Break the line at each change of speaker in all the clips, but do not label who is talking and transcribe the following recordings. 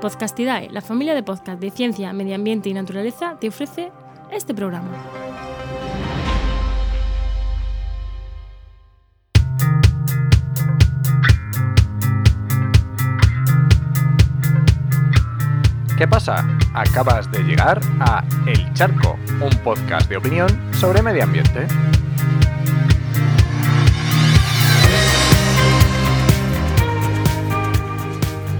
Podcastidae, la familia de podcast de ciencia, medio ambiente y naturaleza, te ofrece este programa.
¿Qué pasa? Acabas de llegar a El Charco, un podcast de opinión sobre medio ambiente.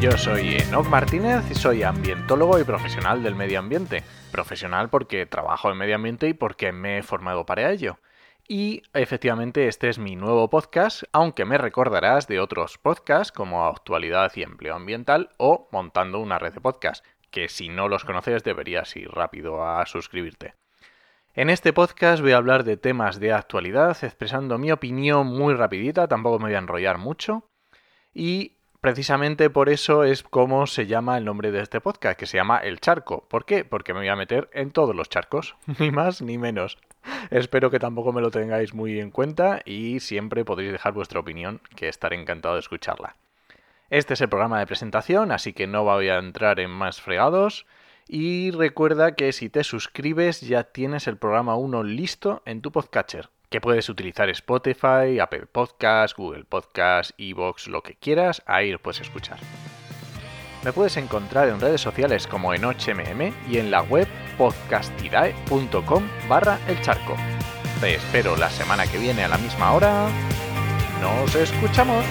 Yo soy Enoch Martínez y soy ambientólogo y profesional del medio ambiente. Profesional porque trabajo en medio ambiente y porque me he formado para ello. Y efectivamente este es mi nuevo podcast, aunque me recordarás de otros podcasts como Actualidad y Empleo Ambiental o Montando una red de podcast, que si no los conoces deberías ir rápido a suscribirte. En este podcast voy a hablar de temas de actualidad, expresando mi opinión muy rapidita, tampoco me voy a enrollar mucho. Y precisamente por eso es como se llama el nombre de este podcast, que se llama El Charco. ¿Por qué? Porque me voy a meter en todos los charcos, ni más ni menos. Espero que tampoco me lo tengáis muy en cuenta y siempre podréis dejar vuestra opinión, que estaré encantado de escucharla. Este es el programa de presentación, así que no voy a entrar en más fregados. Y recuerda que si te suscribes ya tienes el programa 1 listo en tu podcatcher puedes utilizar Spotify, Apple Podcasts, Google Podcasts, Evox, lo que quieras, ahí lo puedes escuchar. Me puedes encontrar en redes sociales como en HMM y en la web podcastidae.com barra el charco. Te espero la semana que viene a la misma hora. ¡Nos escuchamos!